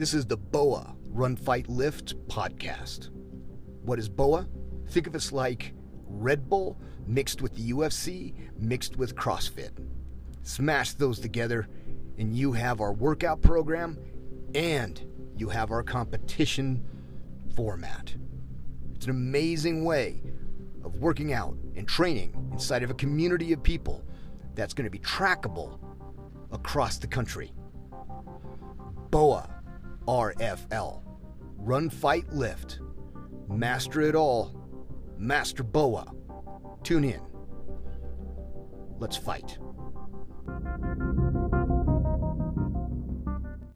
This is the BOA Run Fight Lift podcast. What is BOA? Think of us like Red Bull mixed with the UFC, mixed with CrossFit. Smash those together, and you have our workout program and you have our competition format. It's an amazing way of working out and training inside of a community of people that's going to be trackable across the country. BOA RFL. Run, fight, lift. Master it all. Master BOA. Tune in. Let's fight.